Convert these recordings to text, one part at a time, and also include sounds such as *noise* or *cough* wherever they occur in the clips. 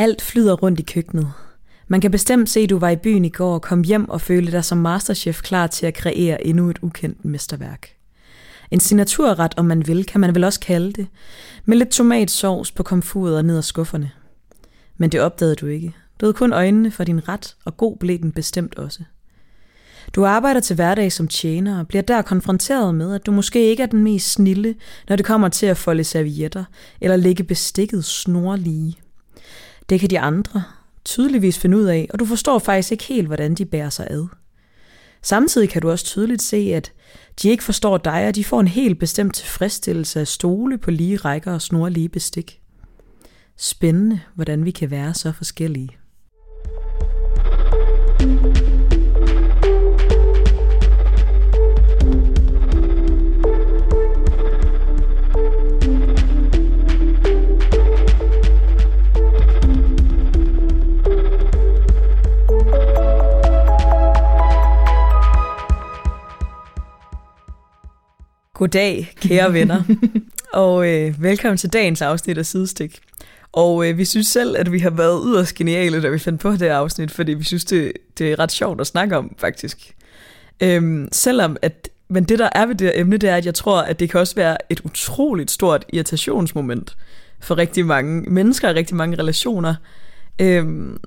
Alt flyder rundt i køkkenet. Man kan bestemt se, at du var i byen i går og kom hjem og følte dig som masterchef klar til at kreere endnu et ukendt mesterværk. En signaturret, om man vil, kan man vel også kalde det, med lidt tomatsovs på komfuret og ned ad skufferne. Men det opdagede du ikke. Du havde kun øjnene for din ret, og god blev den bestemt også. Du arbejder til hverdag som tjener og bliver der konfronteret med, at du måske ikke er den mest snille, når det kommer til at folde servietter eller lægge bestikket snorlige. Det kan de andre tydeligvis finde ud af, og du forstår faktisk ikke helt, hvordan de bærer sig ad. Samtidig kan du også tydeligt se, at de ikke forstår dig, og de får en helt bestemt tilfredsstillelse af stole på lige rækker og snorlige bestik. Spændende, hvordan vi kan være så forskellige. Goddag, kære *laughs* venner, og øh, velkommen til dagens afsnit af Sidestik. Og øh, vi synes selv, at vi har været yderst geniale, da vi fandt på det her afsnit, fordi vi synes, det, det er ret sjovt at snakke om, faktisk. Øhm, selvom at, men det der er ved det her emne, det er, at jeg tror, at det kan også være et utroligt stort irritationsmoment for rigtig mange mennesker og rigtig mange relationer. Øhm,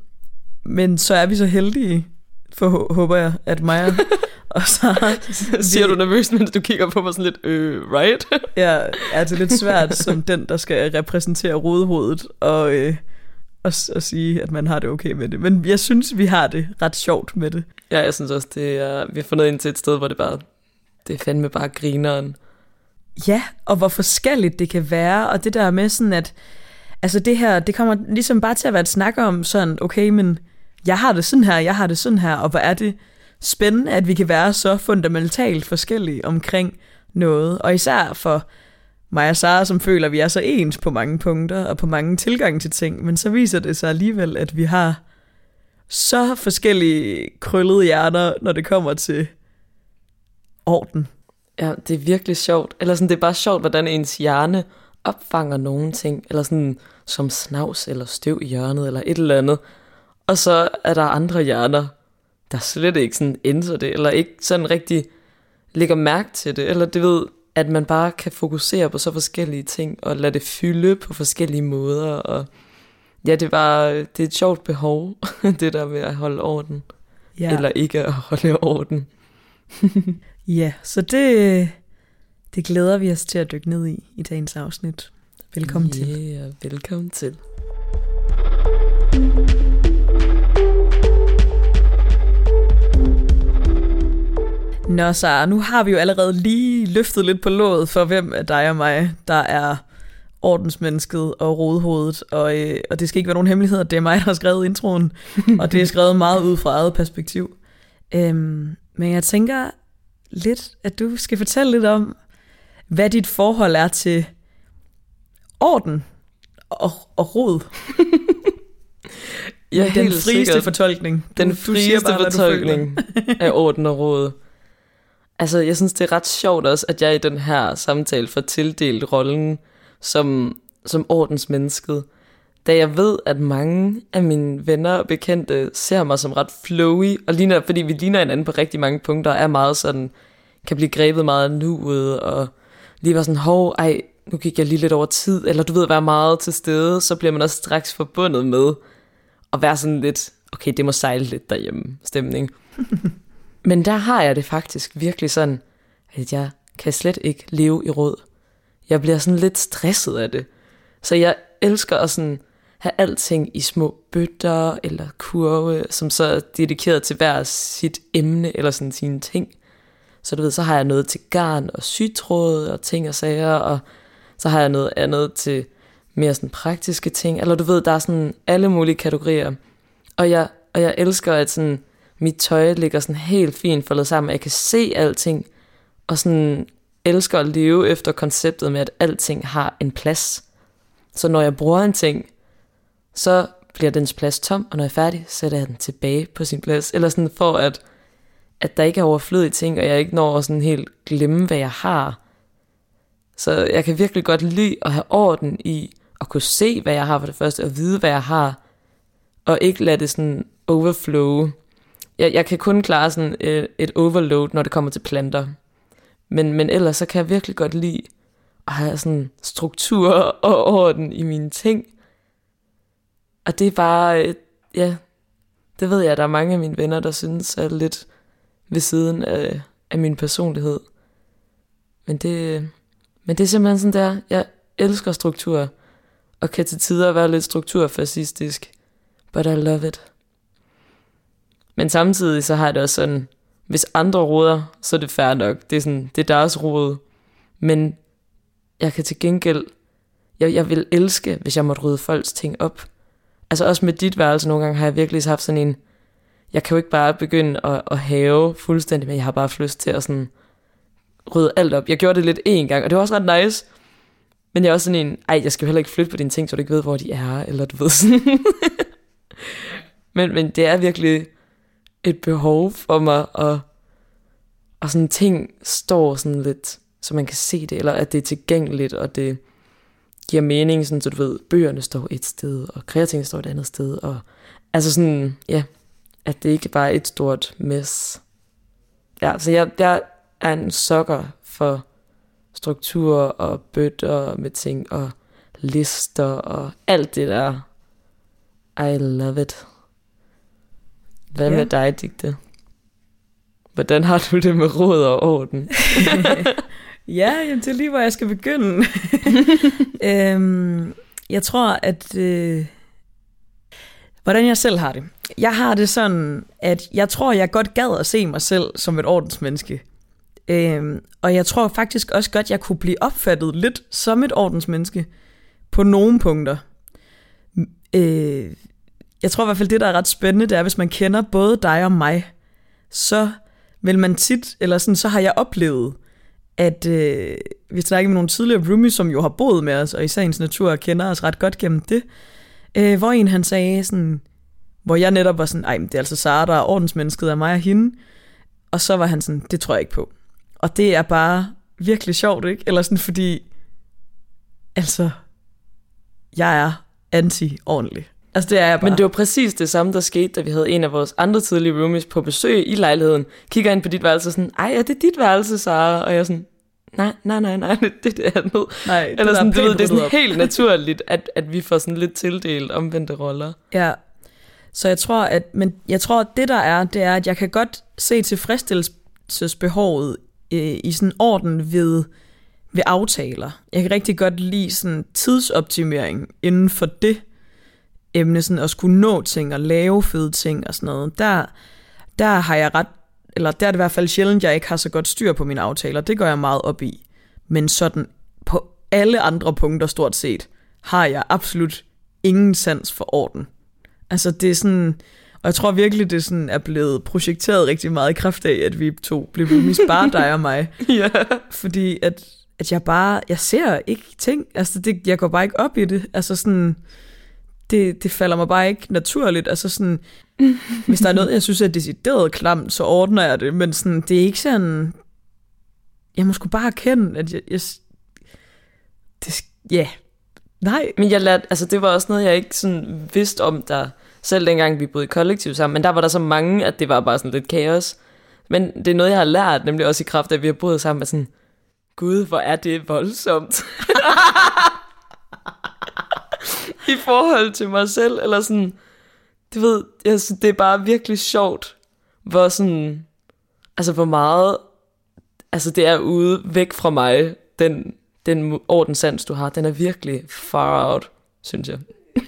men så er vi så heldige, for håber jeg, at mig *laughs* *laughs* og så *laughs* siger du nervøst, mens du kigger på mig sådan lidt, øh, right? *laughs* ja, er det lidt svært som den, der skal repræsentere rodehovedet og, øh, og, og sige, at man har det okay med det. Men jeg synes, vi har det ret sjovt med det. Ja, jeg synes også, det er, vi har fundet ind til et sted, hvor det bare, det er fandme bare grineren. Ja, og hvor forskelligt det kan være, og det der med sådan, at altså det her, det kommer ligesom bare til at være et snak om sådan, okay, men jeg har det sådan her, jeg har det sådan her, og hvor er det spændende, at vi kan være så fundamentalt forskellige omkring noget. Og især for mig og Sara, som føler, at vi er så ens på mange punkter og på mange tilgange til ting. Men så viser det sig alligevel, at vi har så forskellige krøllede hjerner, når det kommer til orden. Ja, det er virkelig sjovt. Eller sådan, det er bare sjovt, hvordan ens hjerne opfanger nogle ting, eller sådan som snavs eller støv i hjørnet, eller et eller andet. Og så er der andre hjerner, der slet ikke sådan ændrer det, eller ikke sådan rigtig lægger mærke til det, eller det ved, at man bare kan fokusere på så forskellige ting, og lade det fylde på forskellige måder, og ja, det var, det er et sjovt behov, *laughs* det der med at holde orden, ja. eller ikke at holde orden. *laughs* ja, så det, det glæder vi os til at dykke ned i, i dagens afsnit. Velkommen yeah, til. Ja, velkommen til. Nå så, nu har vi jo allerede lige løftet lidt på låget for, hvem af dig og mig, der er ordensmennesket og rodhovedet, og, øh, og det skal ikke være nogen hemmelighed, at det er mig, der har skrevet introen, *laughs* og det er skrevet meget ud fra eget perspektiv. Øhm, men jeg tænker lidt, at du skal fortælle lidt om, hvad dit forhold er til orden og, og rod. *laughs* Ja, den frieste sikkert. fortolkning. Den du, frieste bare, fortolkning af orden og råd. Altså, jeg synes, det er ret sjovt også, at jeg i den her samtale får tildelt rollen som, som ordensmennesket. Da jeg ved, at mange af mine venner og bekendte ser mig som ret flowy, og ligner, fordi vi ligner hinanden på rigtig mange punkter, er meget sådan, kan blive grebet meget af nuet, og lige var sådan, hov, ej, nu gik jeg lige lidt over tid, eller du ved, være meget til stede, så bliver man også straks forbundet med at være sådan lidt, okay, det må sejle lidt derhjemme, stemning. *laughs* Men der har jeg det faktisk virkelig sådan, at jeg kan slet ikke leve i råd. Jeg bliver sådan lidt stresset af det. Så jeg elsker at sådan have alting i små bøtter eller kurve, som så er dedikeret til hver sit emne eller sådan sine ting. Så du ved, så har jeg noget til garn og sytråd og ting og sager, og så har jeg noget andet til mere sådan praktiske ting. Eller du ved, der er sådan alle mulige kategorier. Og jeg, og jeg elsker, at sådan, mit tøj ligger sådan helt fint foldet sammen, jeg kan se alting, og sådan elsker at leve efter konceptet med, at alting har en plads. Så når jeg bruger en ting, så bliver dens plads tom, og når jeg er færdig, sætter jeg den tilbage på sin plads. Eller sådan for, at, at der ikke er overflødige ting, og jeg ikke når at sådan helt glemme, hvad jeg har. Så jeg kan virkelig godt lide at have orden i at kunne se, hvad jeg har for det første, og vide, hvad jeg har, og ikke lade det sådan overflow. Jeg, jeg kan kun klare sådan et, et overload, når det kommer til planter. Men, men ellers så kan jeg virkelig godt lide at have sådan struktur *laughs* og orden i mine ting. Og det er bare, øh, ja, det ved jeg, der er mange af mine venner, der synes er lidt ved siden af, af min personlighed. Men det, øh, men det er simpelthen sådan der, jeg elsker struktur, og kan til tider være lidt strukturfascistisk, but I love it. Men samtidig så har jeg det også sådan, hvis andre råder, så er det fair nok. Det er, sådan, det er deres råd. Men jeg kan til gengæld, jeg, jeg vil elske, hvis jeg måtte rydde folks ting op. Altså også med dit værelse nogle gange har jeg virkelig haft sådan en, jeg kan jo ikke bare begynde at, at have fuldstændig, men jeg har bare lyst til at sådan rydde alt op. Jeg gjorde det lidt en gang, og det var også ret nice. Men jeg er også sådan en, ej, jeg skal jo heller ikke flytte på dine ting, så du ikke ved, hvor de er, eller du ved sådan. *laughs* men, men det er virkelig et behov for mig, og, og sådan ting står sådan lidt, så man kan se det, eller at det er tilgængeligt, og det giver mening, sådan, så du ved, bøgerne står et sted, og kreativerne står et andet sted, og altså sådan, ja, at det ikke bare er et stort mess. Ja, så jeg, jeg er en sokker for struktur og bøtter med ting og lister og alt det der. I love it. Hvad ja. med dig, Digte? Hvordan har du det med råd og orden? *laughs* ja, jamen, det er lige, hvor jeg skal begynde. *laughs* øhm, jeg tror, at... Øh, hvordan jeg selv har det. Jeg har det sådan, at jeg tror, jeg godt gad at se mig selv som et ordensmenneske. Øhm, og jeg tror faktisk også godt, jeg kunne blive opfattet lidt som et ordensmenneske på nogle punkter. Øh, jeg tror i hvert fald, det der er ret spændende, det er, hvis man kender både dig og mig, så vil man tit, eller sådan, så har jeg oplevet, at øh, hvis der ikke med nogle tidligere roomies, som jo har boet med os, og i sagens natur kender os ret godt gennem det, øh, hvor en han sagde sådan, hvor jeg netop var sådan, ej, det er altså Sara, der er ordensmennesket af mig og hende, og så var han sådan, det tror jeg ikke på. Og det er bare virkelig sjovt, ikke? Eller sådan, fordi, altså, jeg er anti-ordentlig. Altså, det er jeg bare. Men det var præcis det samme, der skete, da vi havde en af vores andre tidlige roomies på besøg i lejligheden. Kigger ind på dit værelse og sådan, ej, er det dit værelse, Sara? Og jeg sådan, nej, nej, nej, nej, det, det er andet. Nej, det Eller sådan, du ved, det er sådan helt naturligt, at, at vi får sådan lidt tildelt omvendte roller. Ja, så jeg tror, at, men jeg tror, at det der er, det er, at jeg kan godt se tilfredsstillelsesbehovet øh, i sådan orden ved, ved aftaler. Jeg kan rigtig godt lide sådan tidsoptimering inden for det emne, sådan at skulle nå ting og lave fede ting og sådan noget. Der, der har jeg ret, eller der er det i hvert fald sjældent, jeg ikke har så godt styr på mine aftaler. Det går jeg meget op i. Men sådan på alle andre punkter stort set, har jeg absolut ingen sans for orden. Altså det er sådan, og jeg tror virkelig, det sådan er blevet projekteret rigtig meget i kraft af, at vi to blev roomies, bare dig og mig. *laughs* ja. Fordi at, at jeg bare, jeg ser ikke ting, altså det, jeg går bare ikke op i det. Altså sådan, det, det falder mig bare ikke naturligt. Altså sådan, hvis der er noget, jeg synes er decideret klamt, så ordner jeg det. Men sådan, det er ikke sådan, jeg må sgu bare erkende, at jeg, jeg det, ja, yeah. nej. Men jeg lad, altså det var også noget, jeg ikke sådan vidste om, der selv dengang vi boede i kollektiv sammen, men der var der så mange, at det var bare sådan lidt kaos. Men det er noget, jeg har lært, nemlig også i kraft af, at vi har boet sammen, at sådan, gud, hvor er det voldsomt. *laughs* *laughs* I forhold til mig selv, eller sådan, du ved, jeg synes, det er bare virkelig sjovt, hvor sådan, altså hvor meget, altså det er ude væk fra mig, den, den ordenssans, du har, den er virkelig far out, synes jeg. *laughs*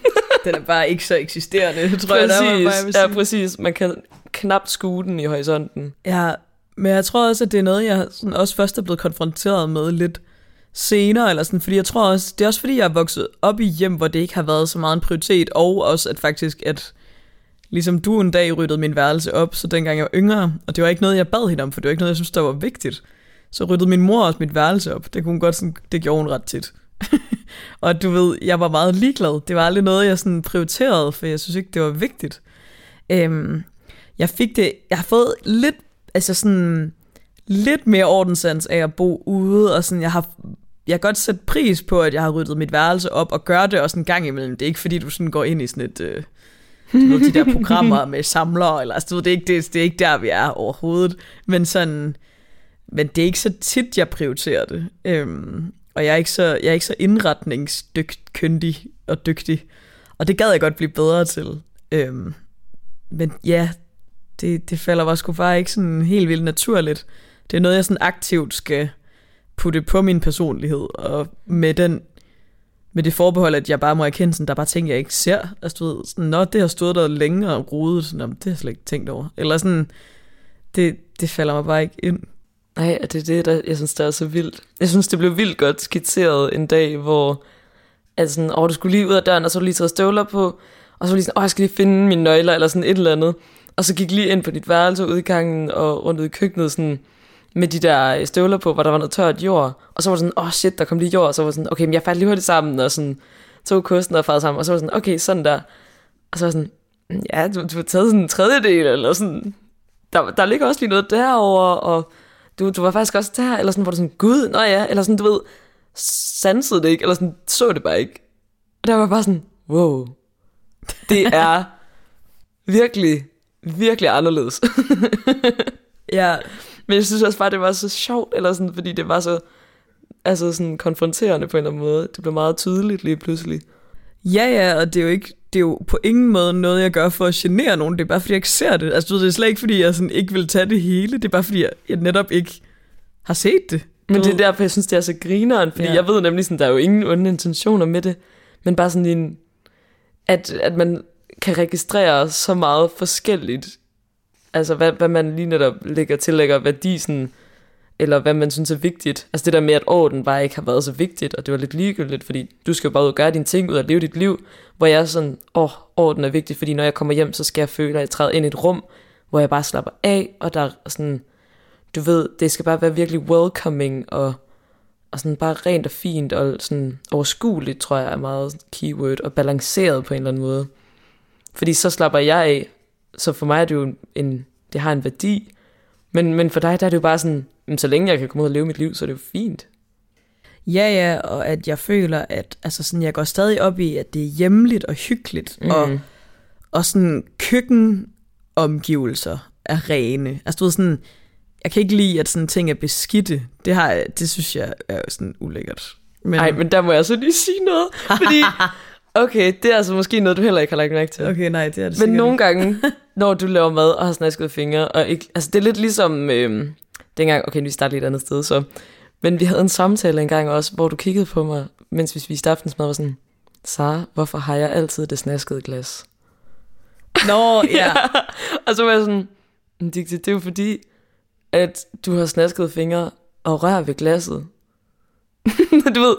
Den er bare ikke så eksisterende, tror præcis, jeg. Der, bare, ja, præcis. Man kan knap skue den i horisonten. Ja, men jeg tror også, at det er noget, jeg sådan også først er blevet konfronteret med lidt senere, eller sådan, fordi jeg tror også, det er også fordi, jeg er vokset op i hjem, hvor det ikke har været så meget en prioritet, og også at faktisk, at ligesom du en dag ryddede min værelse op, så dengang jeg var yngre, og det var ikke noget, jeg bad hende om, for det var ikke noget, jeg synes, der var vigtigt. Så ryddede min mor også mit værelse op. Det kunne hun godt sådan, det gjorde hun ret tit. *laughs* og du ved, jeg var meget ligeglad. Det var aldrig noget, jeg sådan prioriterede, for jeg synes ikke, det var vigtigt. Øhm, jeg fik det, jeg har fået lidt, altså sådan, lidt mere ordenssans af at bo ude, og sådan, jeg har jeg har godt sat pris på, at jeg har ryddet mit værelse op, og gør det også en gang imellem. Det er ikke fordi, du sådan går ind i sådan et... Øh, du ved, de der programmer *laughs* med samlere, eller altså, du ved, det, er ikke, det, det er ikke der, vi er overhovedet. Men sådan, men det er ikke så tit, jeg prioriterer det. Øhm, og jeg er ikke så, jeg er ikke så indretningsdygtig og dygtig. Og det gad jeg godt blive bedre til. Øhm, men ja, det, det falder bare sgu bare ikke sådan helt vildt naturligt. Det er noget, jeg sådan aktivt skal putte på min personlighed, og med den med det forbehold, at jeg bare må erkende, sådan, der er bare ting, jeg ikke ser. Altså, du ved, sådan, Nå, det har stået der længere og rodet, sådan, det har jeg slet ikke tænkt over. Eller sådan, det, det falder mig bare ikke ind. Nej, det er det, der, jeg synes, det er så vildt. Jeg synes, det blev vildt godt skitseret en dag, hvor altså, sådan, åh, du skulle lige ud af døren, og så lige taget støvler på, og så lige sådan, åh, jeg skal lige finde mine nøgler, eller sådan et eller andet. Og så gik lige ind på dit værelse ud i gangen og rundt ud i køkkenet, sådan, med de der støvler på, hvor der var noget tørt jord. Og så var det sådan, åh oh shit, der kom lige jord. Og så var det sådan, okay, men jeg faldt lige hurtigt sammen, og sådan tog kosten og farede sammen. Og så var det sådan, okay, sådan der. Og så var sådan, ja, du, du har taget sådan en tredjedel, eller sådan. Der, der ligger også lige noget derover og du, du var faktisk også der, eller sådan, hvor du sådan, gud, nå ja, eller sådan, du ved, sansede det ikke, eller sådan, så det bare ikke. Og der var bare sådan, wow, det er *laughs* virkelig, virkelig anderledes. ja. Men jeg synes også bare, det var så sjovt, eller sådan, fordi det var så altså sådan konfronterende på en eller anden måde. Det blev meget tydeligt lige pludselig. Ja, ja, og det er jo ikke det er jo på ingen måde noget, jeg gør for at genere nogen. Det er bare, fordi jeg ikke ser det. Altså, det er slet ikke, fordi jeg sådan ikke vil tage det hele. Det er bare, fordi jeg, jeg netop ikke har set det. Men det er derfor, jeg synes, det er så grineren. Fordi ja. jeg ved nemlig, sådan, der er jo ingen onde intentioner med det. Men bare sådan en... At, at man kan registrere så meget forskelligt. Altså, hvad, hvad man lige netop lægger tillægger værdi sådan eller hvad man synes er vigtigt. Altså det der med, at orden bare ikke har været så vigtigt, og det var lidt ligegyldigt, fordi du skal jo bare ud og gøre dine ting, ud og leve dit liv, hvor jeg er sådan, åh, oh, orden er vigtigt, fordi når jeg kommer hjem, så skal jeg føle, at jeg træder ind i et rum, hvor jeg bare slapper af, og der er sådan, du ved, det skal bare være virkelig welcoming, og, og sådan bare rent og fint, og sådan overskueligt, tror jeg er meget keyword, og balanceret på en eller anden måde. Fordi så slapper jeg af, så for mig er det jo en, det har en værdi, men, men for dig, der er det jo bare sådan, så længe jeg kan komme ud og leve mit liv, så er det jo fint. Ja, ja, og at jeg føler, at altså sådan, jeg går stadig op i, at det er hjemligt og hyggeligt, mm. og, og sådan køkkenomgivelser er rene. Altså du ved sådan, jeg kan ikke lide, at sådan ting er beskidte. Det, har, det synes jeg er sådan ulækkert. Men... Ej, men der må jeg så lige sige noget, fordi... *laughs* Okay, det er altså måske noget, du heller ikke har lagt mærke til. Okay, nej, det er det Men nogle gange, *laughs* når du laver mad og har snasket fingre, og ikke, altså det er lidt ligesom, øh, dengang, okay, nu starter lidt et andet sted, så, men vi havde en samtale engang også, hvor du kiggede på mig, mens vi spiste aftensmad, og var sådan, Sara, hvorfor har jeg altid det snaskede glas? Nå, *laughs* ja. ja. Og så var jeg sådan, det, det, det er jo fordi, at du har snasket fingre og rører ved glasset. *laughs* du ved,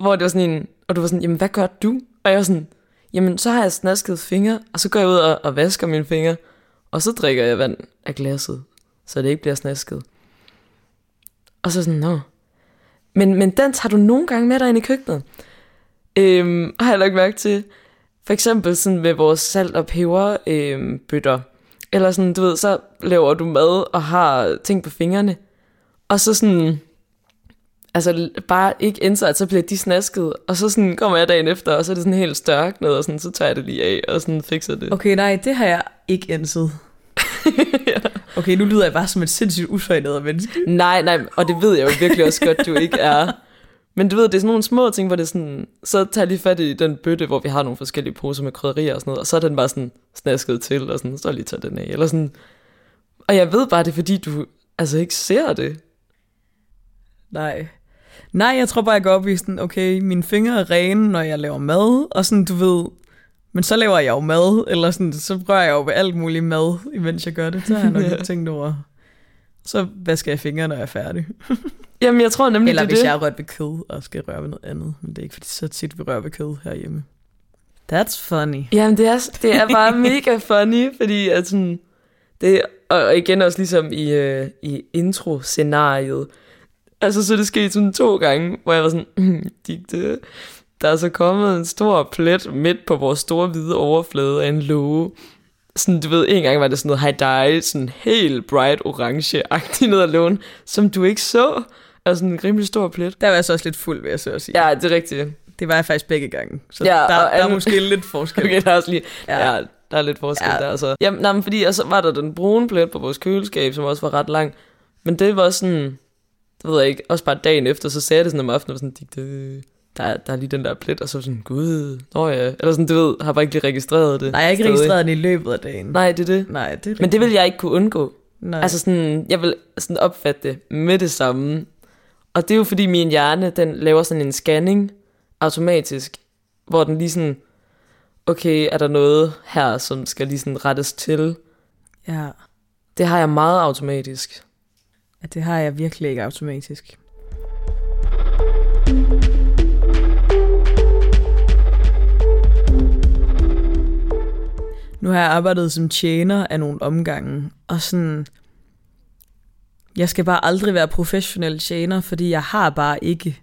hvor det var sådan en, og du var sådan, jamen hvad gør du? Og jeg var sådan, jamen så har jeg snasket fingre, og så går jeg ud og, og vasker mine fingre, og så drikker jeg vand af glasset, så det ikke bliver snasket. Og så sådan, nå. Men, men den tager du nogle gange med dig ind i køkkenet. Øhm, har jeg lagt mærke til. For eksempel sådan med vores salt- og peber øhm, bøtter. Eller sådan, du ved, så laver du mad og har ting på fingrene. Og så sådan, altså bare ikke indser, at så bliver de snasket. Og så sådan kommer jeg dagen efter, og så er det sådan helt størknet, og sådan, så tager jeg det lige af, og sådan fikser det. Okay, nej, det har jeg ikke indset. *laughs* ja. Okay, nu lyder jeg bare som et sindssygt usøjnet menneske. Nej, nej, og det ved jeg jo virkelig også godt, du ikke er. Men du ved, det er sådan nogle små ting, hvor det er sådan, så tager lige fat i den bøtte, hvor vi har nogle forskellige poser med krydderier og sådan noget, og så er den bare sådan snasket til, og sådan, så lige tager den af, eller sådan. Og jeg ved bare, det er fordi, du altså ikke ser det. Nej. Nej, jeg tror bare, jeg går op i sådan, okay, mine fingre er rene, når jeg laver mad, og sådan, du ved, men så laver jeg jo mad, eller sådan, så rører jeg jo ved alt muligt mad, imens jeg gør det. Så har jeg nok *laughs* ikke tænkt over. Så vasker jeg fingre, når jeg er færdig. *laughs* Jamen, jeg tror nemlig, Eller det hvis det. jeg har rørt ved kød, og skal røre ved noget andet. Men det er ikke fordi, så tit vi rører ved kød herhjemme. That's funny. Jamen, det er, det er bare *laughs* mega funny, fordi at sådan, det, og igen også ligesom i, uh, i intro-scenariet, altså så det skete sådan to gange, hvor jeg var sådan, mm, det, der er så kommet en stor plet midt på vores store hvide overflade af en låge. Sådan, du ved, en gang var det sådan noget high dye, sådan helt bright orange-agtigt ned ad lågen, som du ikke så. Altså sådan en rimelig stor plet. Der var jeg så også lidt fuld, vil jeg så sige. Ja, det er rigtigt. Det var jeg faktisk begge gange. Så ja, der, der er måske lidt forskel. *laughs* Okay, der er også lige, ja. ja. der er lidt forskel ja. der. Så. Jamen, nej, men fordi og så var der den brune plet på vores køleskab, som også var ret lang. Men det var sådan, det ved jeg ikke, også bare dagen efter, så sagde jeg det sådan om aftenen, og sådan, det, der, der er lige den der plet, og så sådan, gud, nå ja. Eller sådan, du ved, har bare ikke lige registreret det. Nej, jeg har ikke registreret det i løbet af dagen. Nej, det er det. Nej, det er Men det vil jeg ikke kunne undgå. Nej. Altså sådan, jeg vil sådan opfatte det med det samme. Og det er jo fordi min hjerne, den laver sådan en scanning automatisk, hvor den lige sådan, okay, er der noget her, som skal lige sådan rettes til? Ja. Det har jeg meget automatisk at det har jeg virkelig ikke automatisk. Nu har jeg arbejdet som tjener af nogle omgange, og sådan, jeg skal bare aldrig være professionel tjener, fordi jeg har bare ikke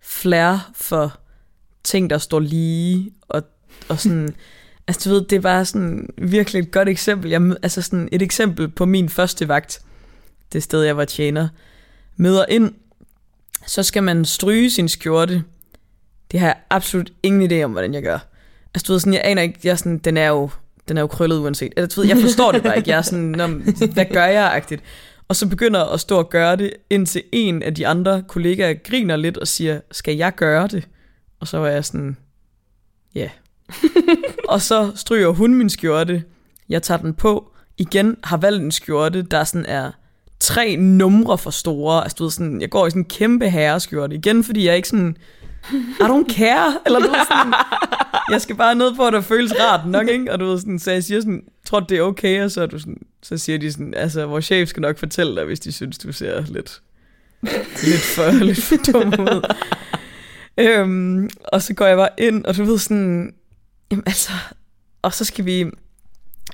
flair for ting, der står lige, og, og sådan, altså du ved, det er bare sådan virkelig et godt eksempel. Jeg, altså sådan et eksempel på min første vagt, det sted, jeg var tjener, møder ind, så skal man stryge sin skjorte. Det har jeg absolut ingen idé om, hvordan jeg gør. Altså du ved, sådan, jeg aner ikke, jeg sådan, den er jo, den er jo krøllet uanset. Eller, du ved, jeg forstår det bare ikke. Jeg er sådan, hvad gør jeg-agtigt. Og så begynder at stå og gøre det, indtil en af de andre kollegaer griner lidt og siger, skal jeg gøre det? Og så var jeg sådan, ja. Yeah. *laughs* og så stryger hun min skjorte. Jeg tager den på. Igen har valgt en skjorte, der sådan er tre numre for store. Altså, du ved, sådan, jeg går i sådan en kæmpe herreskjorte. Igen, fordi jeg ikke sådan, I don't care. Eller du ved, sådan, jeg skal bare ned på, at det føles rart nok, ikke? Og du ved, sådan, så jeg siger sådan, tror det er okay? Og så, er du sådan, så siger de sådan, altså, vores chef skal nok fortælle dig, hvis de synes, du ser lidt, lidt for, *laughs* lidt for dum ud. øhm, og så går jeg bare ind, og du ved sådan, jamen altså, og så skal vi,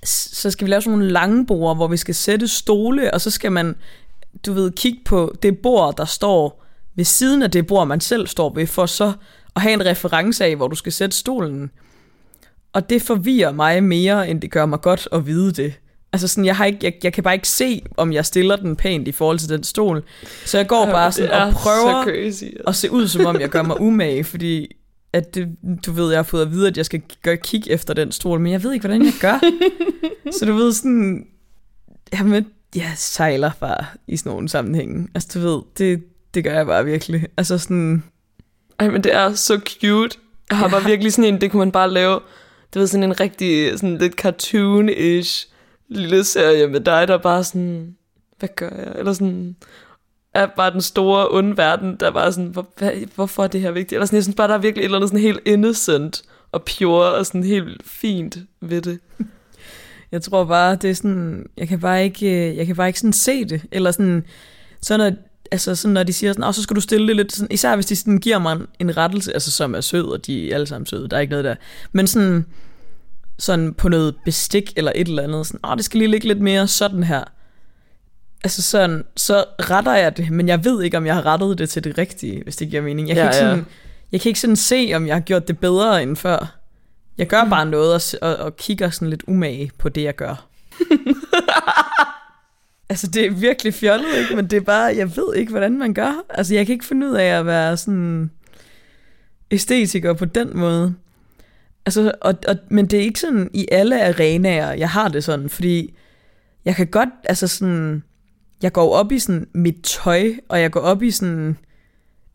så skal vi lave sådan nogle lange bord, hvor vi skal sætte stole, og så skal man, du ved, kigge på det bord, der står ved siden af det bord, man selv står ved, for så at have en reference af, hvor du skal sætte stolen. Og det forvirrer mig mere, end det gør mig godt at vide det. Altså sådan, jeg, har ikke, jeg, jeg kan bare ikke se, om jeg stiller den pænt i forhold til den stol. Så jeg går bare sådan og prøver crazy, at se ud, som om jeg gør mig umage, fordi at det, du ved, jeg har fået at vide, at jeg skal gøre kig efter den stol, men jeg ved ikke, hvordan jeg gør. *laughs* så du ved sådan, jamen, jeg sejler bare i sådan nogle sammenhænge. Altså du ved, det, det gør jeg bare virkelig. Altså sådan... Ej, men det er så cute. Jeg har ja. bare virkelig sådan en, det kunne man bare lave, det ved, sådan en rigtig, sådan lidt cartoon-ish lille serie med dig, der bare sådan, hvad gør jeg? Eller sådan, er bare den store onde verden, der var sådan, hvor, hvad, hvorfor er det her vigtigt? Eller sådan, jeg synes bare, der er virkelig et eller andet sådan helt innocent og pure og sådan helt fint ved det. Jeg tror bare, det er sådan, jeg kan bare ikke, øh, jeg kan bare ikke sådan se det, eller sådan, sådan når, altså sådan, når de siger sådan, oh, så skal du stille det lidt, sådan, især hvis de sådan giver mig en, en rettelse, altså som er sød, og de er alle sammen søde, der er ikke noget der, men sådan, sådan på noget bestik eller et eller andet, sådan, åh, oh, det skal lige ligge lidt mere sådan her, altså sådan, så retter jeg det, men jeg ved ikke, om jeg har rettet det til det rigtige, hvis det giver mening. Jeg kan, ja, ikke, sådan, ja. jeg kan ikke sådan se, om jeg har gjort det bedre end før. Jeg gør bare noget og, og, og kigger sådan lidt umage på det, jeg gør. *laughs* altså, det er virkelig fjollet, ikke? Men det er bare, jeg ved ikke, hvordan man gør. Altså, jeg kan ikke finde ud af at være sådan æstetiker på den måde. Altså, og, og, men det er ikke sådan i alle arenaer, jeg har det sådan, fordi jeg kan godt, altså sådan, jeg går op i sådan mit tøj, og jeg går op i sådan,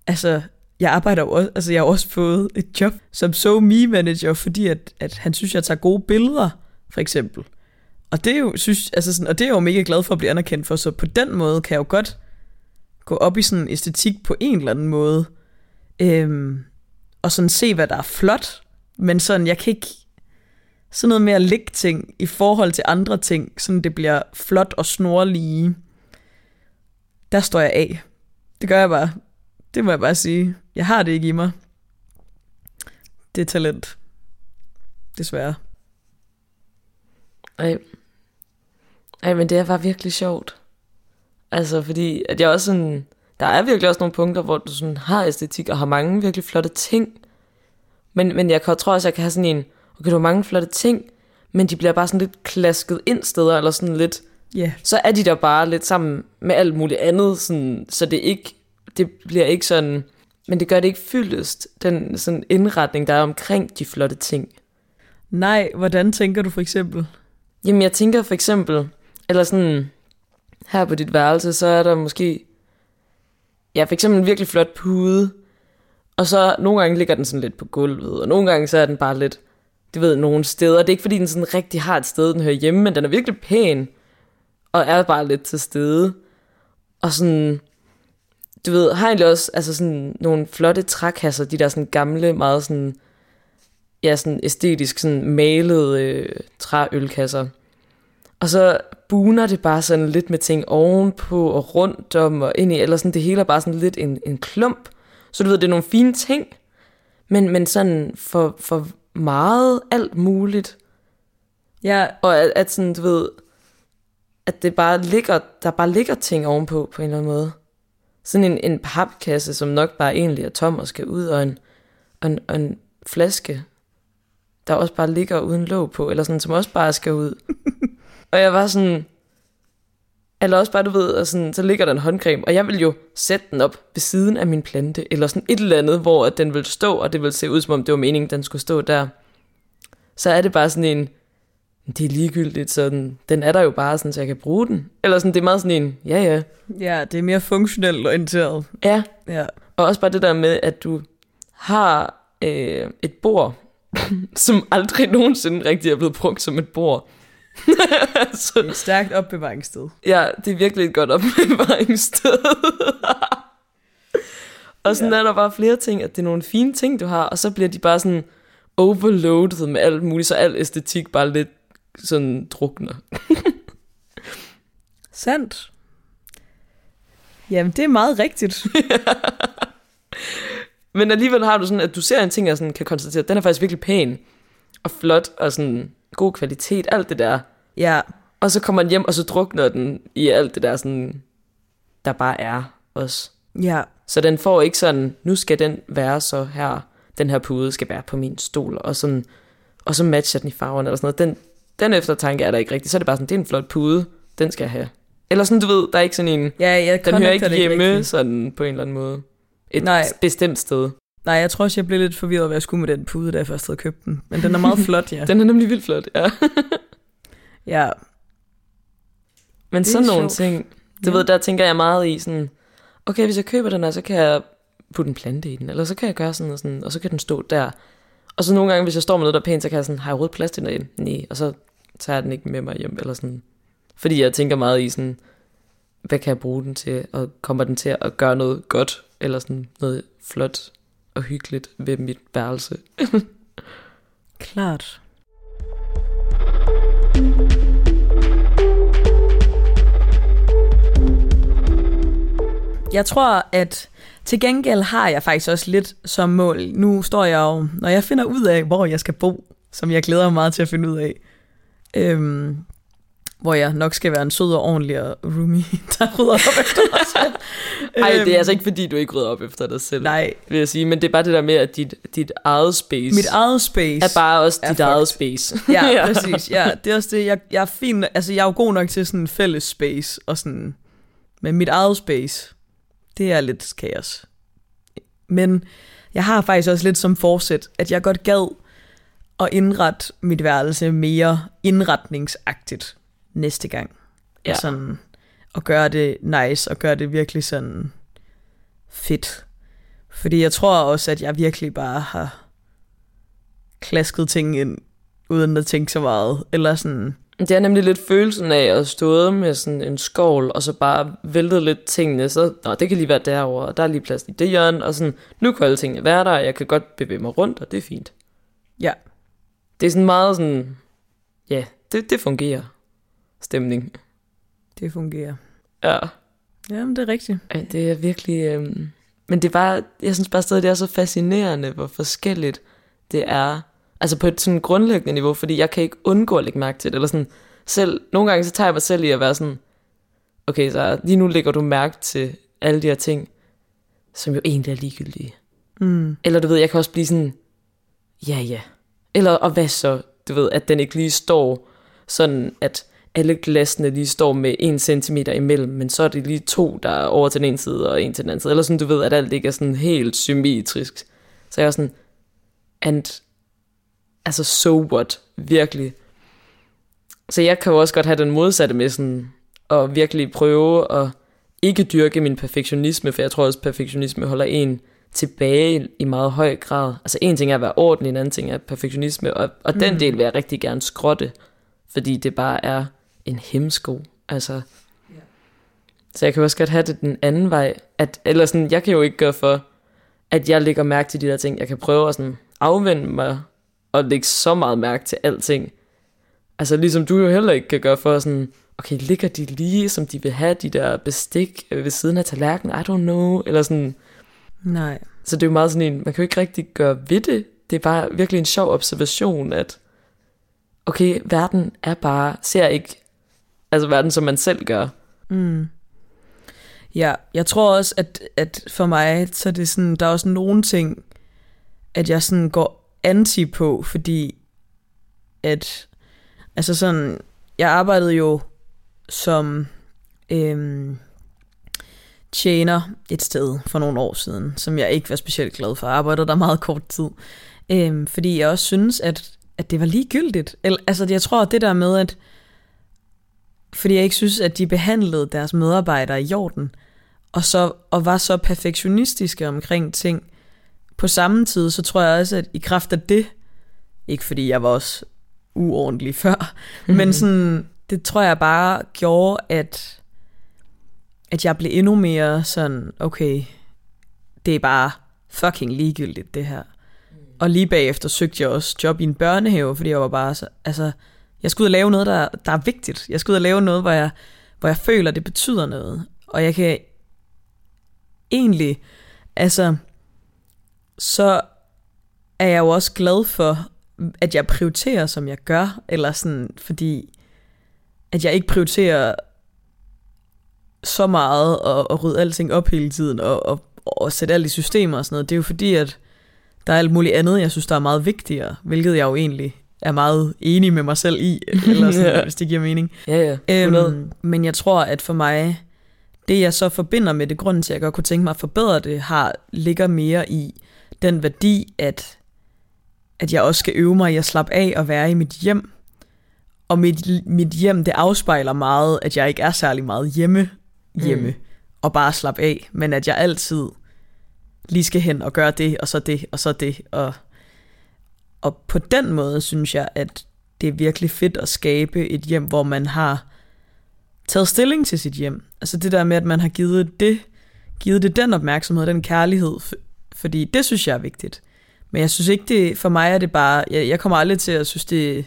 altså, jeg arbejder jo også, altså jeg har også fået et job som so me manager, fordi at, at han synes, jeg tager gode billeder, for eksempel. Og det er jo, synes, altså sådan, og det er jeg jo mega glad for at blive anerkendt for, så på den måde kan jeg jo godt gå op i sådan æstetik på en eller anden måde, øhm, og sådan se, hvad der er flot, men sådan, jeg kan ikke, sådan noget med at lægge ting i forhold til andre ting, sådan det bliver flot og snorlige, der står jeg af. Det gør jeg bare. Det må jeg bare sige. Jeg har det ikke i mig. Det er talent. Desværre. Ej. Ej, men det er bare virkelig sjovt. Altså, fordi at jeg også sådan... Der er virkelig også nogle punkter, hvor du sådan har æstetik og har mange virkelig flotte ting. Men, men jeg tror også, jeg kan have sådan en... Okay, du har mange flotte ting, men de bliver bare sådan lidt klasket ind steder, eller sådan lidt yeah. så er de der bare lidt sammen med alt muligt andet, sådan, så det ikke det bliver ikke sådan, men det gør det ikke fyldest, den sådan indretning, der er omkring de flotte ting. Nej, hvordan tænker du for eksempel? Jamen, jeg tænker for eksempel, eller sådan, her på dit værelse, så er der måske, ja, for eksempel en virkelig flot pude, og så nogle gange ligger den sådan lidt på gulvet, og nogle gange så er den bare lidt, du ved, nogle steder. Det er ikke fordi, den sådan rigtig har et sted, den hører hjemme, men den er virkelig pæn, og er bare lidt til stede. Og sådan, du ved, har egentlig også altså sådan nogle flotte trækasser, de der sådan gamle, meget sådan, ja, sådan æstetisk sådan malede øh, træølkasser. Og så buner det bare sådan lidt med ting ovenpå og rundt om og ind i, eller sådan, det hele er bare sådan lidt en, en klump. Så du ved, det er nogle fine ting, men, men sådan for, for meget alt muligt. Ja. Og at, at sådan, du ved, at det bare ligger, der bare ligger ting ovenpå på en eller anden måde. Sådan en, en papkasse, som nok bare egentlig er tom og skal ud, og en, og en, og en flaske, der også bare ligger uden låg på, eller sådan, som også bare skal ud. *laughs* og jeg var sådan, eller også bare, du ved, og sådan, så ligger der en håndcreme, og jeg vil jo sætte den op ved siden af min plante, eller sådan et eller andet, hvor den vil stå, og det vil se ud, som om det var meningen, den skulle stå der. Så er det bare sådan en, det er ligegyldigt, så den, den er der jo bare, sådan, så jeg kan bruge den. Eller sådan, det er meget sådan en, ja ja. Ja, det er mere funktionelt orienteret. Ja, Ja. og også bare det der med, at du har øh, et bord, *clears throat* som aldrig nogensinde rigtig er blevet brugt som et bord. *laughs* så, Et stærkt opbevaringssted. Ja, det er virkelig et godt *laughs* opbevaringssted. og sådan ja. er der bare flere ting, at det er nogle fine ting, du har, og så bliver de bare sådan overloadet med alt muligt, så al æstetik bare lidt sådan drukner. *laughs* Sandt. Jamen, det er meget rigtigt. *laughs* Men alligevel har du sådan, at du ser en ting, og sådan kan konstatere, at den er faktisk virkelig pæn, og flot, og sådan god kvalitet, alt det der. Ja, Og så kommer den hjem, og så drukner den i alt det der, sådan, der bare er også. ja, Så den får ikke sådan, nu skal den være så her, den her pude skal være på min stol, og sådan, og så matcher den i farverne eller sådan noget. Den, den eftertanke er der ikke rigtigt. Så er det bare sådan, det er en flot pude, den skal jeg have. Eller sådan, du ved, der er ikke sådan en, ja, jeg den hører ikke hjemme rigtigt. sådan på en eller anden måde. Et Nej. Bestemt sted. Nej, jeg tror også, jeg blev lidt forvirret, hvad jeg skulle med den pude, da jeg først havde købt den. Men den er meget *laughs* flot, ja. Den er nemlig vildt flot, ja. *laughs* Ja, Men Det sådan nogle sjovt. ting, du Ja. ved, der tænker jeg meget i sådan, okay, hvis jeg køber den her, så kan jeg putte en plante i den, eller så kan jeg gøre sådan og sådan, og så kan den stå der. Og så nogle gange, hvis jeg står med noget, der er pænt, så kan jeg sådan, har jeg overhovedet plads til den derhjemme? Nej, og så tager jeg den ikke med mig hjem, eller sådan. Fordi jeg tænker meget i sådan, hvad kan jeg bruge den til, og kommer den til at gøre noget godt, eller sådan noget flot og hyggeligt ved mit værelse. *laughs* klart. Jeg tror, at til gengæld har jeg faktisk også lidt som mål. Nu står jeg jo, når jeg finder ud af, hvor jeg skal bo, som jeg glæder mig meget til at finde ud af, øhm, hvor jeg nok skal være en sød og ordentlig og roomie, *laughs* der rydder op efter mig selv. *laughs* Ej, det Øhm, er altså ikke fordi, du ikke rydder op efter dig selv, Nej, vil jeg sige, men det er bare det der med, at dit, dit eget space mit eget space. er bare også er dit fucked. eget space. *laughs* Ja, ja, præcis. Ja, det er også det. Jeg, jeg er fin, altså jeg er jo god nok til sådan en fælles space, og sådan, men mit eget space, det er lidt kaos. Men jeg har faktisk også lidt som forsæt, at jeg godt gad at indrette mit værelse mere indretningsagtigt næste gang. Ja. Og sådan, og gøre det nice, og gøre det virkelig sådan fedt. Fordi jeg tror også, at jeg virkelig bare har klasket ting ind, uden at tænke så meget. Eller sådan, Det er nemlig lidt følelsen af at stå med sådan en skål, og så bare væltet lidt tingene, så Nå, det kan lige være derovre, og der er lige plads i det hjørne, og sådan, nu kan alle tingene være der, og jeg kan godt bevæge mig rundt, og det er fint. ja, Det er sådan meget sådan, ja, det, det fungerer. Stemning. det fungerer. Ja, Jamen, det er rigtigt. Ej, det er virkelig, øhm, men det er bare, jeg synes bare stadig, det er så fascinerende, hvor forskelligt det er. Altså på et sådan grundlæggende niveau, fordi jeg kan ikke undgå at lægge mærke til det, eller sådan, selv, nogle gange så tager jeg mig selv i at være sådan, okay, så lige nu lægger du mærke til alle de her ting, som jo egentlig er ligegyldige. Mm. Eller du ved, jeg kan også blive sådan, ja ja. Eller, og hvad så? Du ved, at den ikke lige står sådan, at alle glasene lige står med en centimeter imellem, men så er det lige to, der er over til den ene side og en til den anden side. Eller sådan, du ved, at alt ikke er sådan helt symmetrisk. Så jeg er sådan, and altså so what, virkelig. Så jeg kan jo også godt have den modsatte med sådan, at virkelig prøve at ikke dyrke min perfektionisme, for jeg tror også, at perfektionisme holder en tilbage i meget høj grad. Altså en ting er at være ordentlig, en anden ting er perfektionisme, og, og mm. den del vil jeg rigtig gerne skrotte, fordi det bare er en hemsko. Altså, yeah. Så jeg kan også godt have det den anden vej, at, eller sådan, jeg kan jo ikke gøre for, at jeg lægger mærke til de der ting. Jeg kan prøve at sådan afvende mig og lægge så meget mærke til alting. Altså ligesom du jo heller ikke kan gøre for sådan, okay, ligger de lige, som de vil have, de der bestik ved siden af tallerkenen, I don't know, eller sådan. Nej. Så det er jo meget sådan en, man kan jo ikke rigtig gøre ved det. Det er bare virkelig en sjov observation, at okay, verden er bare, ser ikke, altså verden som man selv gør. Mm. Ja, jeg tror også, at, at for mig, så er det sådan, der er også nogle ting, at jeg sådan går anti på, fordi at, altså sådan, jeg arbejdede jo som øhm, tjener et sted for nogle år siden, som jeg ikke var specielt glad for. Jeg arbejdede der meget kort tid. Øhm, fordi jeg også synes, at, at det var ligegyldigt. Eller, altså jeg tror, at det der med, at fordi jeg ikke synes, at de behandlede deres medarbejdere i orden, og, så, og var så perfektionistiske omkring ting. På samme tid, så tror jeg også, at i kraft af det, ikke fordi jeg var også uordentlig *laughs* før, men sådan, det tror jeg bare gjorde, at, at jeg blev endnu mere sådan, okay, det er bare fucking ligegyldigt det her. Mm. Og lige bagefter søgte jeg også job i en børnehave, fordi jeg var bare så, altså, jeg skulle ud og lave noget, der, der er vigtigt. Jeg skulle ud og lave noget, hvor jeg, hvor jeg føler, det betyder noget. Og jeg kan egentlig, altså, så er jeg jo også glad for, at jeg prioriterer, som jeg gør, eller sådan, fordi at jeg ikke prioriterer så meget at, at rydde alting op hele tiden, og, og, og sætte alt i systemer og sådan noget, det er jo fordi, at der er alt muligt andet, jeg synes, der er meget vigtigere, hvilket jeg jo egentlig er meget enig med mig selv i, *laughs* eller sådan, ja. hvis det giver mening. Ja, ja. Øhm, men jeg tror, at for mig, det jeg så forbinder med det, grund til, at jeg godt kunne tænke mig at forbedre det, har, ligger mere i den værdi, at, at jeg også skal øve mig i at slappe af og være i mit hjem, og mit, mit hjem, det afspejler meget, at jeg ikke er særlig meget hjemme, hjemme, mm. og bare slappe af, men at jeg altid lige skal hen og gøre det, og så det, og så det, og, og på den måde synes jeg, at det er virkelig fedt at skabe et hjem, hvor man har taget stilling til sit hjem. Altså det der med, at man har givet det, givet det den opmærksomhed, den kærlighed, fordi det synes jeg er vigtigt. Men jeg synes ikke, det, for mig er det bare, jeg, jeg kommer aldrig til at synes, det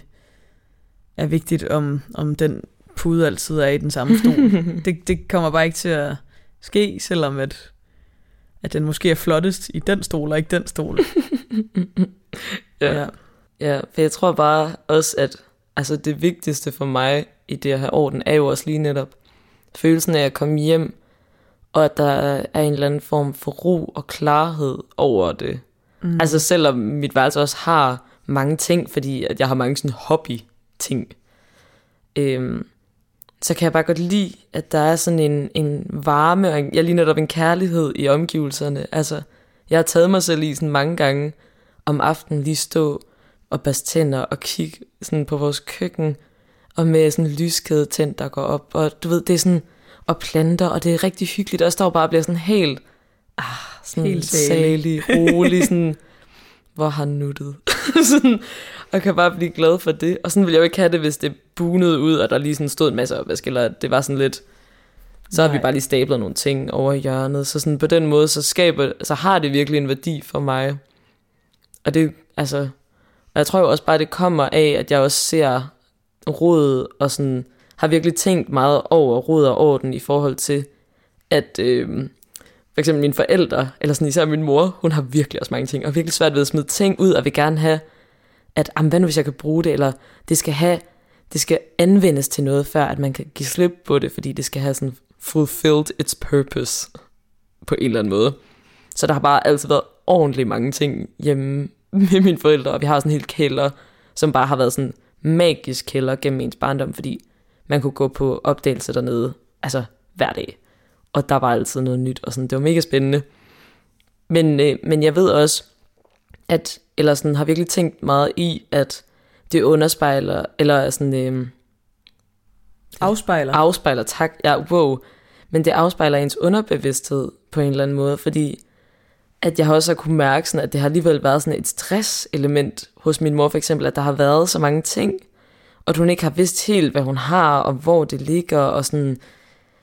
er vigtigt, om, om den pude altid er i den samme stol. *laughs* det, det kommer bare ikke til at ske, selvom at, at den måske er flottest i den stol, og ikke den stol. *laughs* ja. ja. Ja, for jeg tror bare også, at altså det vigtigste for mig i det her orden er jo også lige netop følelsen af at komme hjem, og at der er en eller anden form for ro og klarhed over det. Mm. Altså selvom mit værelse også har mange ting, fordi at jeg har mange sådan hobby ting. Øhm, så kan jeg bare godt lide, at der er sådan en, en varme, og en, jeg lige netop en kærlighed i omgivelserne. Altså, jeg har taget mig selv i sådan mange gange om aftenen lige stå og baste tænder og kigge sådan på vores køkken, og med sådan en lyskæde tænd, der går op, og du ved, det er sådan, og planter, og det er rigtig hyggeligt, og står bare og bliver sådan helt, ah, sådan helt salig, rolig, sådan, hvor har nuttet. *laughs* sådan, og kan bare blive glad for det. Og sådan ville jeg jo ikke have det, hvis det bunede ud, og der lige sådan stod en masse opvask, eller det var sådan lidt... Så har vi bare lige stablet nogle ting over i hjørnet. Så sådan på den måde, så, skaber, så har det virkelig en værdi for mig. Og det, altså... Og jeg tror jo også bare, det kommer af, at jeg også ser råd, og sådan har virkelig tænkt meget over råd og orden i forhold til, at øh, for eksempel mine forældre, eller sådan især min mor, hun har virkelig også mange ting, og virkelig svært ved at smide ting ud, og vil gerne have, at hvad nu hvis jeg kan bruge det, eller det skal have, det skal anvendes til noget, før at man kan give slip på det, fordi det skal have sådan fulfilled its purpose på en eller anden måde. Så der har bare altid været ordentligt mange ting hjemme med mine forældre, og vi har sådan en hel kælder, som bare har været sådan magisk kælder gennem ens barndom, fordi man kunne gå på opdagelse dernede, altså hver dag. Og der var altid noget nyt, og sådan, det var mega spændende. Men, øh, men jeg ved også, at, eller sådan har virkelig tænkt meget i, at det underspejler, eller sådan, øh, afspejler. Afspejler, tak. Ja, wow. Men det afspejler ens underbevidsthed på en eller anden måde, fordi at jeg også har kunne mærke, sådan, at det har alligevel været sådan et stresselement hos min mor for eksempel, at der har været så mange ting, og hun ikke har vidst helt, hvad hun har, og hvor det ligger, og sådan,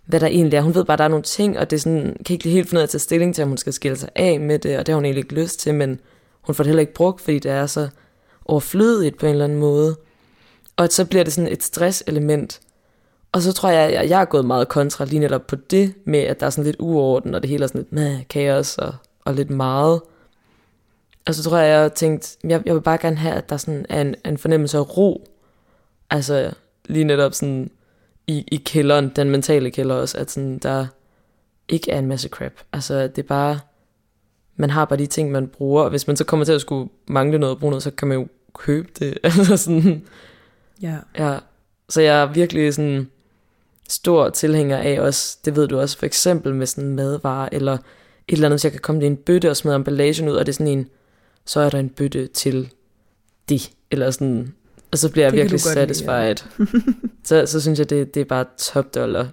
hvad der egentlig er. Hun ved bare, at der er nogle ting, og det er sådan, kan ikke helt finde ud af at tage stilling til, om hun skal skille sig af med det, og det har hun egentlig ikke lyst til, men hun får det heller ikke brugt, fordi det er så overflødigt på en eller anden måde. Og så bliver det sådan et stresselement. Og så tror jeg, at jeg er gået meget kontra lige netop på det, med at der er sådan lidt uorden, og det hele er sådan lidt med kaos og, og lidt meget. Og så tror jeg, jeg har tænkt, jeg, jeg vil bare gerne have, at der sådan er en, en fornemmelse af ro. Altså lige netop sådan i, i kælderen, den mentale kælder også, at sådan, der ikke er en masse crap. Altså det er bare, man har bare de ting, man bruger, og hvis man så kommer til at skulle mangle noget og bruge noget, så kan man jo købe det. *laughs* altså sådan, ja. ja. Så jeg er virkelig sådan stor tilhænger af også, det ved du også, for eksempel med sådan madvarer, eller et eller andet, så jeg kan komme i en bøtte og smide emballagen ud, og det er sådan en, så er der en bøtte til det, eller sådan, og så bliver jeg virkelig satisfied. Lide, ja. *laughs* så, så synes jeg, det, det er bare top dollar.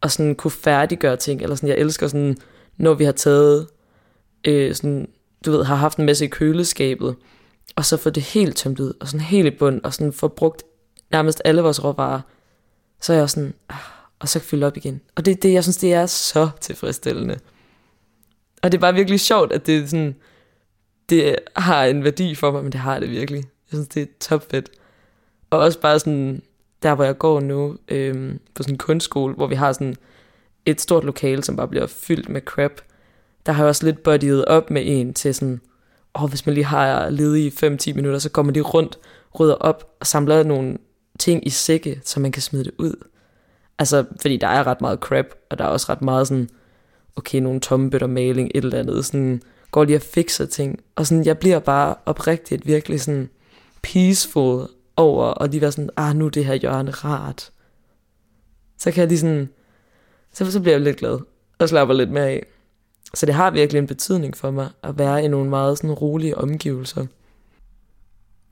Og sådan kunne færdiggøre ting, eller sådan, jeg elsker sådan, når vi har taget, øh, sådan, du ved, har haft en masse i køleskabet, og så få det helt tømt ud, og sådan helt i bund, og sådan få brugt nærmest alle vores råvarer, så er jeg sådan, ah, og så fylde op igen. Og det, det, jeg synes, det er så tilfredsstillende. Og det er bare virkelig sjovt, at det sådan, det har en værdi for mig, men det har det virkelig. Jeg synes, det er topfedt. Og også bare sådan, der hvor jeg går nu, øhm, på sådan en kunstskole, hvor vi har sådan et stort lokale, som bare bliver fyldt med crap. Der har jeg også lidt bodyet op med en til sådan, åh, hvis man lige har ledet i 5-10 minutter, så kommer de rundt, rydder op og samler nogle ting i sække, så man kan smide det ud. Altså, fordi der er ret meget crap, og der er også ret meget sådan, okay, nogle tomme bøtter maling, et eller andet, sådan, går lige og fikser ting. Og sådan, jeg bliver bare oprigtigt virkelig sådan peaceful over, og lige være sådan, ah, nu er det her hjørne rart. Så kan jeg lige sådan, så, så bliver jeg lidt glad, og slapper lidt mere af. Så det har virkelig en betydning for mig, at være i nogle meget sådan rolige omgivelser.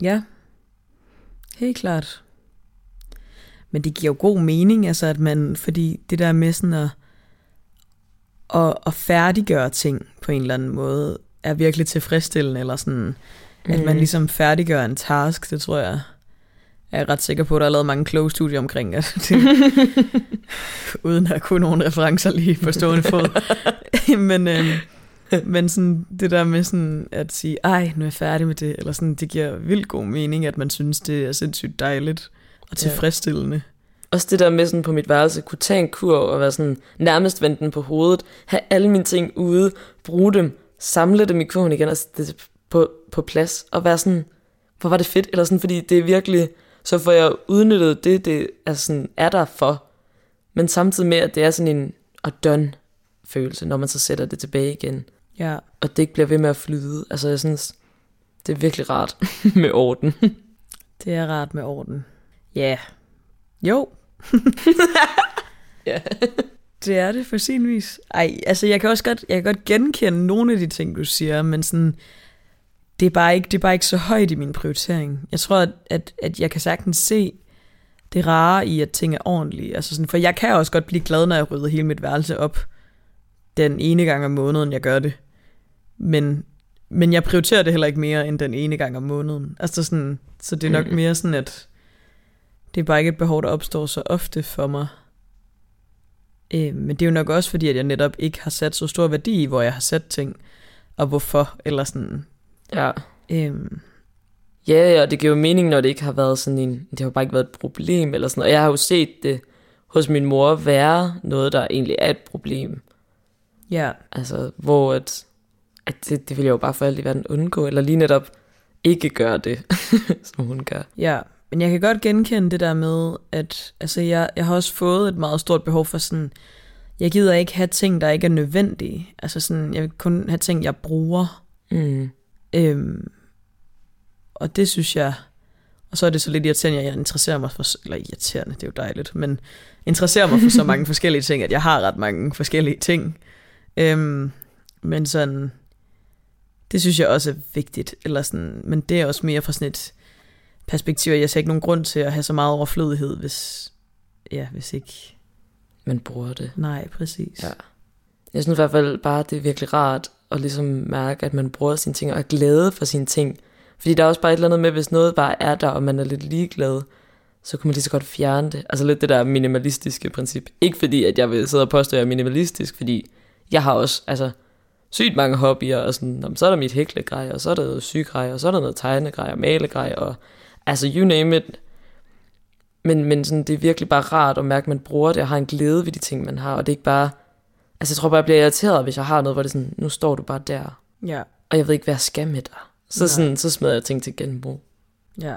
Ja, helt klart. Men det giver jo god mening, altså at man, fordi det der med sådan at, at, at færdiggøre ting på en eller anden måde, er virkelig tilfredsstillende, eller sådan, mm. at man mm. ligesom færdiggør en task, det tror jeg, jeg er ret sikker på, at der er lavet mange kloge studier omkring, det, *laughs* *laughs* uden at kunne nogle referencer lige på stående fod. *laughs* men, øh, men sådan det der med sådan at sige, ej, nu er jeg færdig med det, eller sådan, det giver vildt god mening, at man synes, det er sindssygt dejligt og tilfredsstillende. Ja. Også det der med sådan på mit værelse, kunne tage en kur og være sådan nærmest vende den på hovedet, have alle mine ting ude, bruge dem, samle dem i kurven igen, og det på, på plads, og være sådan, hvor var det fedt, eller sådan, fordi det er virkelig, så får jeg udnyttet det, det er, sådan, er der for, men samtidig med, at det er sådan en og done følelse, når man så sætter det tilbage igen. Ja. Og det ikke bliver ved med at flyde. Altså jeg synes, det er virkelig rart *laughs* med orden. det er rart med orden. Ja. Yeah. Jo. *laughs* ja. det er det for sin vis. Ej, altså jeg kan også godt, jeg kan godt genkende nogle af de ting, du siger, men sådan, det er bare ikke, det er bare ikke så højt i min prioritering. Jeg tror, at, at, at jeg kan sagtens se det rare i, at ting er ordentlige. Altså sådan, for jeg kan også godt blive glad, når jeg rydder hele mit værelse op den ene gang om måneden, jeg gør det. Men, men jeg prioriterer det heller ikke mere end den ene gang om måneden. Altså sådan, så det er nok mere sådan, at det er bare ikke et behov, der opstår så ofte for mig. Øh, men det er jo nok også fordi, at jeg netop ikke har sat så stor værdi i, hvor jeg har sat ting, og hvorfor, eller sådan. Ja. Øhm. Ja, ja, det giver jo mening, når det ikke har været sådan en, det har jo bare ikke været et problem, eller sådan, og jeg har jo set det hos min mor være noget, der egentlig er et problem. Ja. Altså, hvor at, at det, det vil jeg jo bare for alt i verden undgå, eller lige netop ikke gøre det, *laughs* som hun gør. Ja, men jeg kan godt genkende det der med, at altså jeg, jeg har også fået et meget stort behov for sådan, jeg gider ikke have ting, der ikke er nødvendige. Altså sådan, jeg vil kun have ting, jeg bruger. Mm. Øhm, og det synes jeg, og så er det så lidt irriterende, at jeg interesserer mig for, eller irriterende, det er jo dejligt, men interesserer mig for så mange *laughs* forskellige ting, at jeg har ret mange forskellige ting. Øhm, men sådan, Det synes jeg også er vigtigt, eller sådan, men det er også mere fra sådan et perspektiv, jeg ser ikke nogen grund til at have så meget overflødighed, hvis, ja, hvis ikke... Man bruger det. Nej, præcis. Ja. Jeg synes i hvert fald bare, det er virkelig rart at ligesom mærke, at man bruger sine ting og er glade for sine ting. Fordi der er også bare et eller andet med, hvis noget bare er der, og man er lidt ligeglad, så kunne man lige så godt fjerne det. Altså lidt det der minimalistiske princip. Ikke fordi, at jeg vil sidde og påstå, at jeg er minimalistisk, fordi jeg har også altså, sygt mange hobbyer, og sådan, så er der mit hæklegrej, og så er der noget sygegrej, og så er der noget tegnegrej og malegrej, og altså you name it. Men, men sådan, det er virkelig bare rart at mærke, at man bruger det, og har en glæde ved de ting, man har, og det er ikke bare, altså jeg tror bare, jeg bliver irriteret, hvis jeg har noget, hvor det er sådan, nu står du bare der, Ja, og jeg ved ikke, hvad jeg skal med dig. Så, Nej. sådan, så smider jeg ting til genbrug. ja.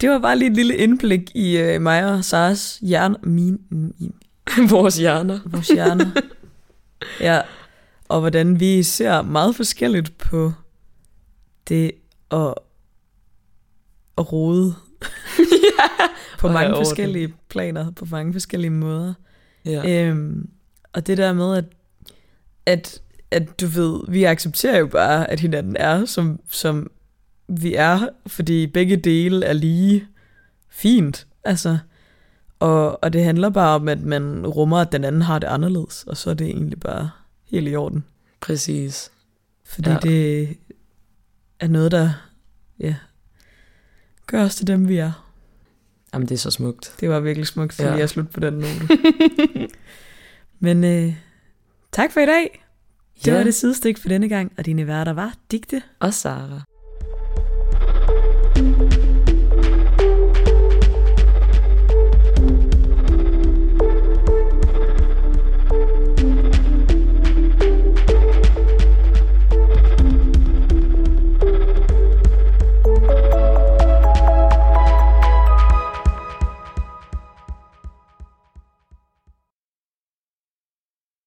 Det var bare lige et lille indblik i øh, mig og Saras hjerne, min, min, *laughs* Vores hjerner. vores hjerner. ja, og hvordan vi ser meget forskelligt på det at, at rode ja. *laughs* *laughs* på mange forskellige planer, på mange forskellige måder. ja. Øhm, og det der med, at, at, at du ved, vi accepterer jo bare, at hinanden er, som, som vi er, fordi begge dele er lige fint. Altså, og, og det handler bare om, at man rummer, at den anden har det anderledes, og så er det egentlig bare helt i orden. Præcis. Fordi ja. det er noget, der ja, gør os til dem, vi er. Jamen, det er så smukt. Det var virkelig smukt, så Ja. at slutte på den note. *laughs* Men øh, tak for i dag. Det Ja. var det sidestik for denne gang, og dine værter var Digte Og Sara.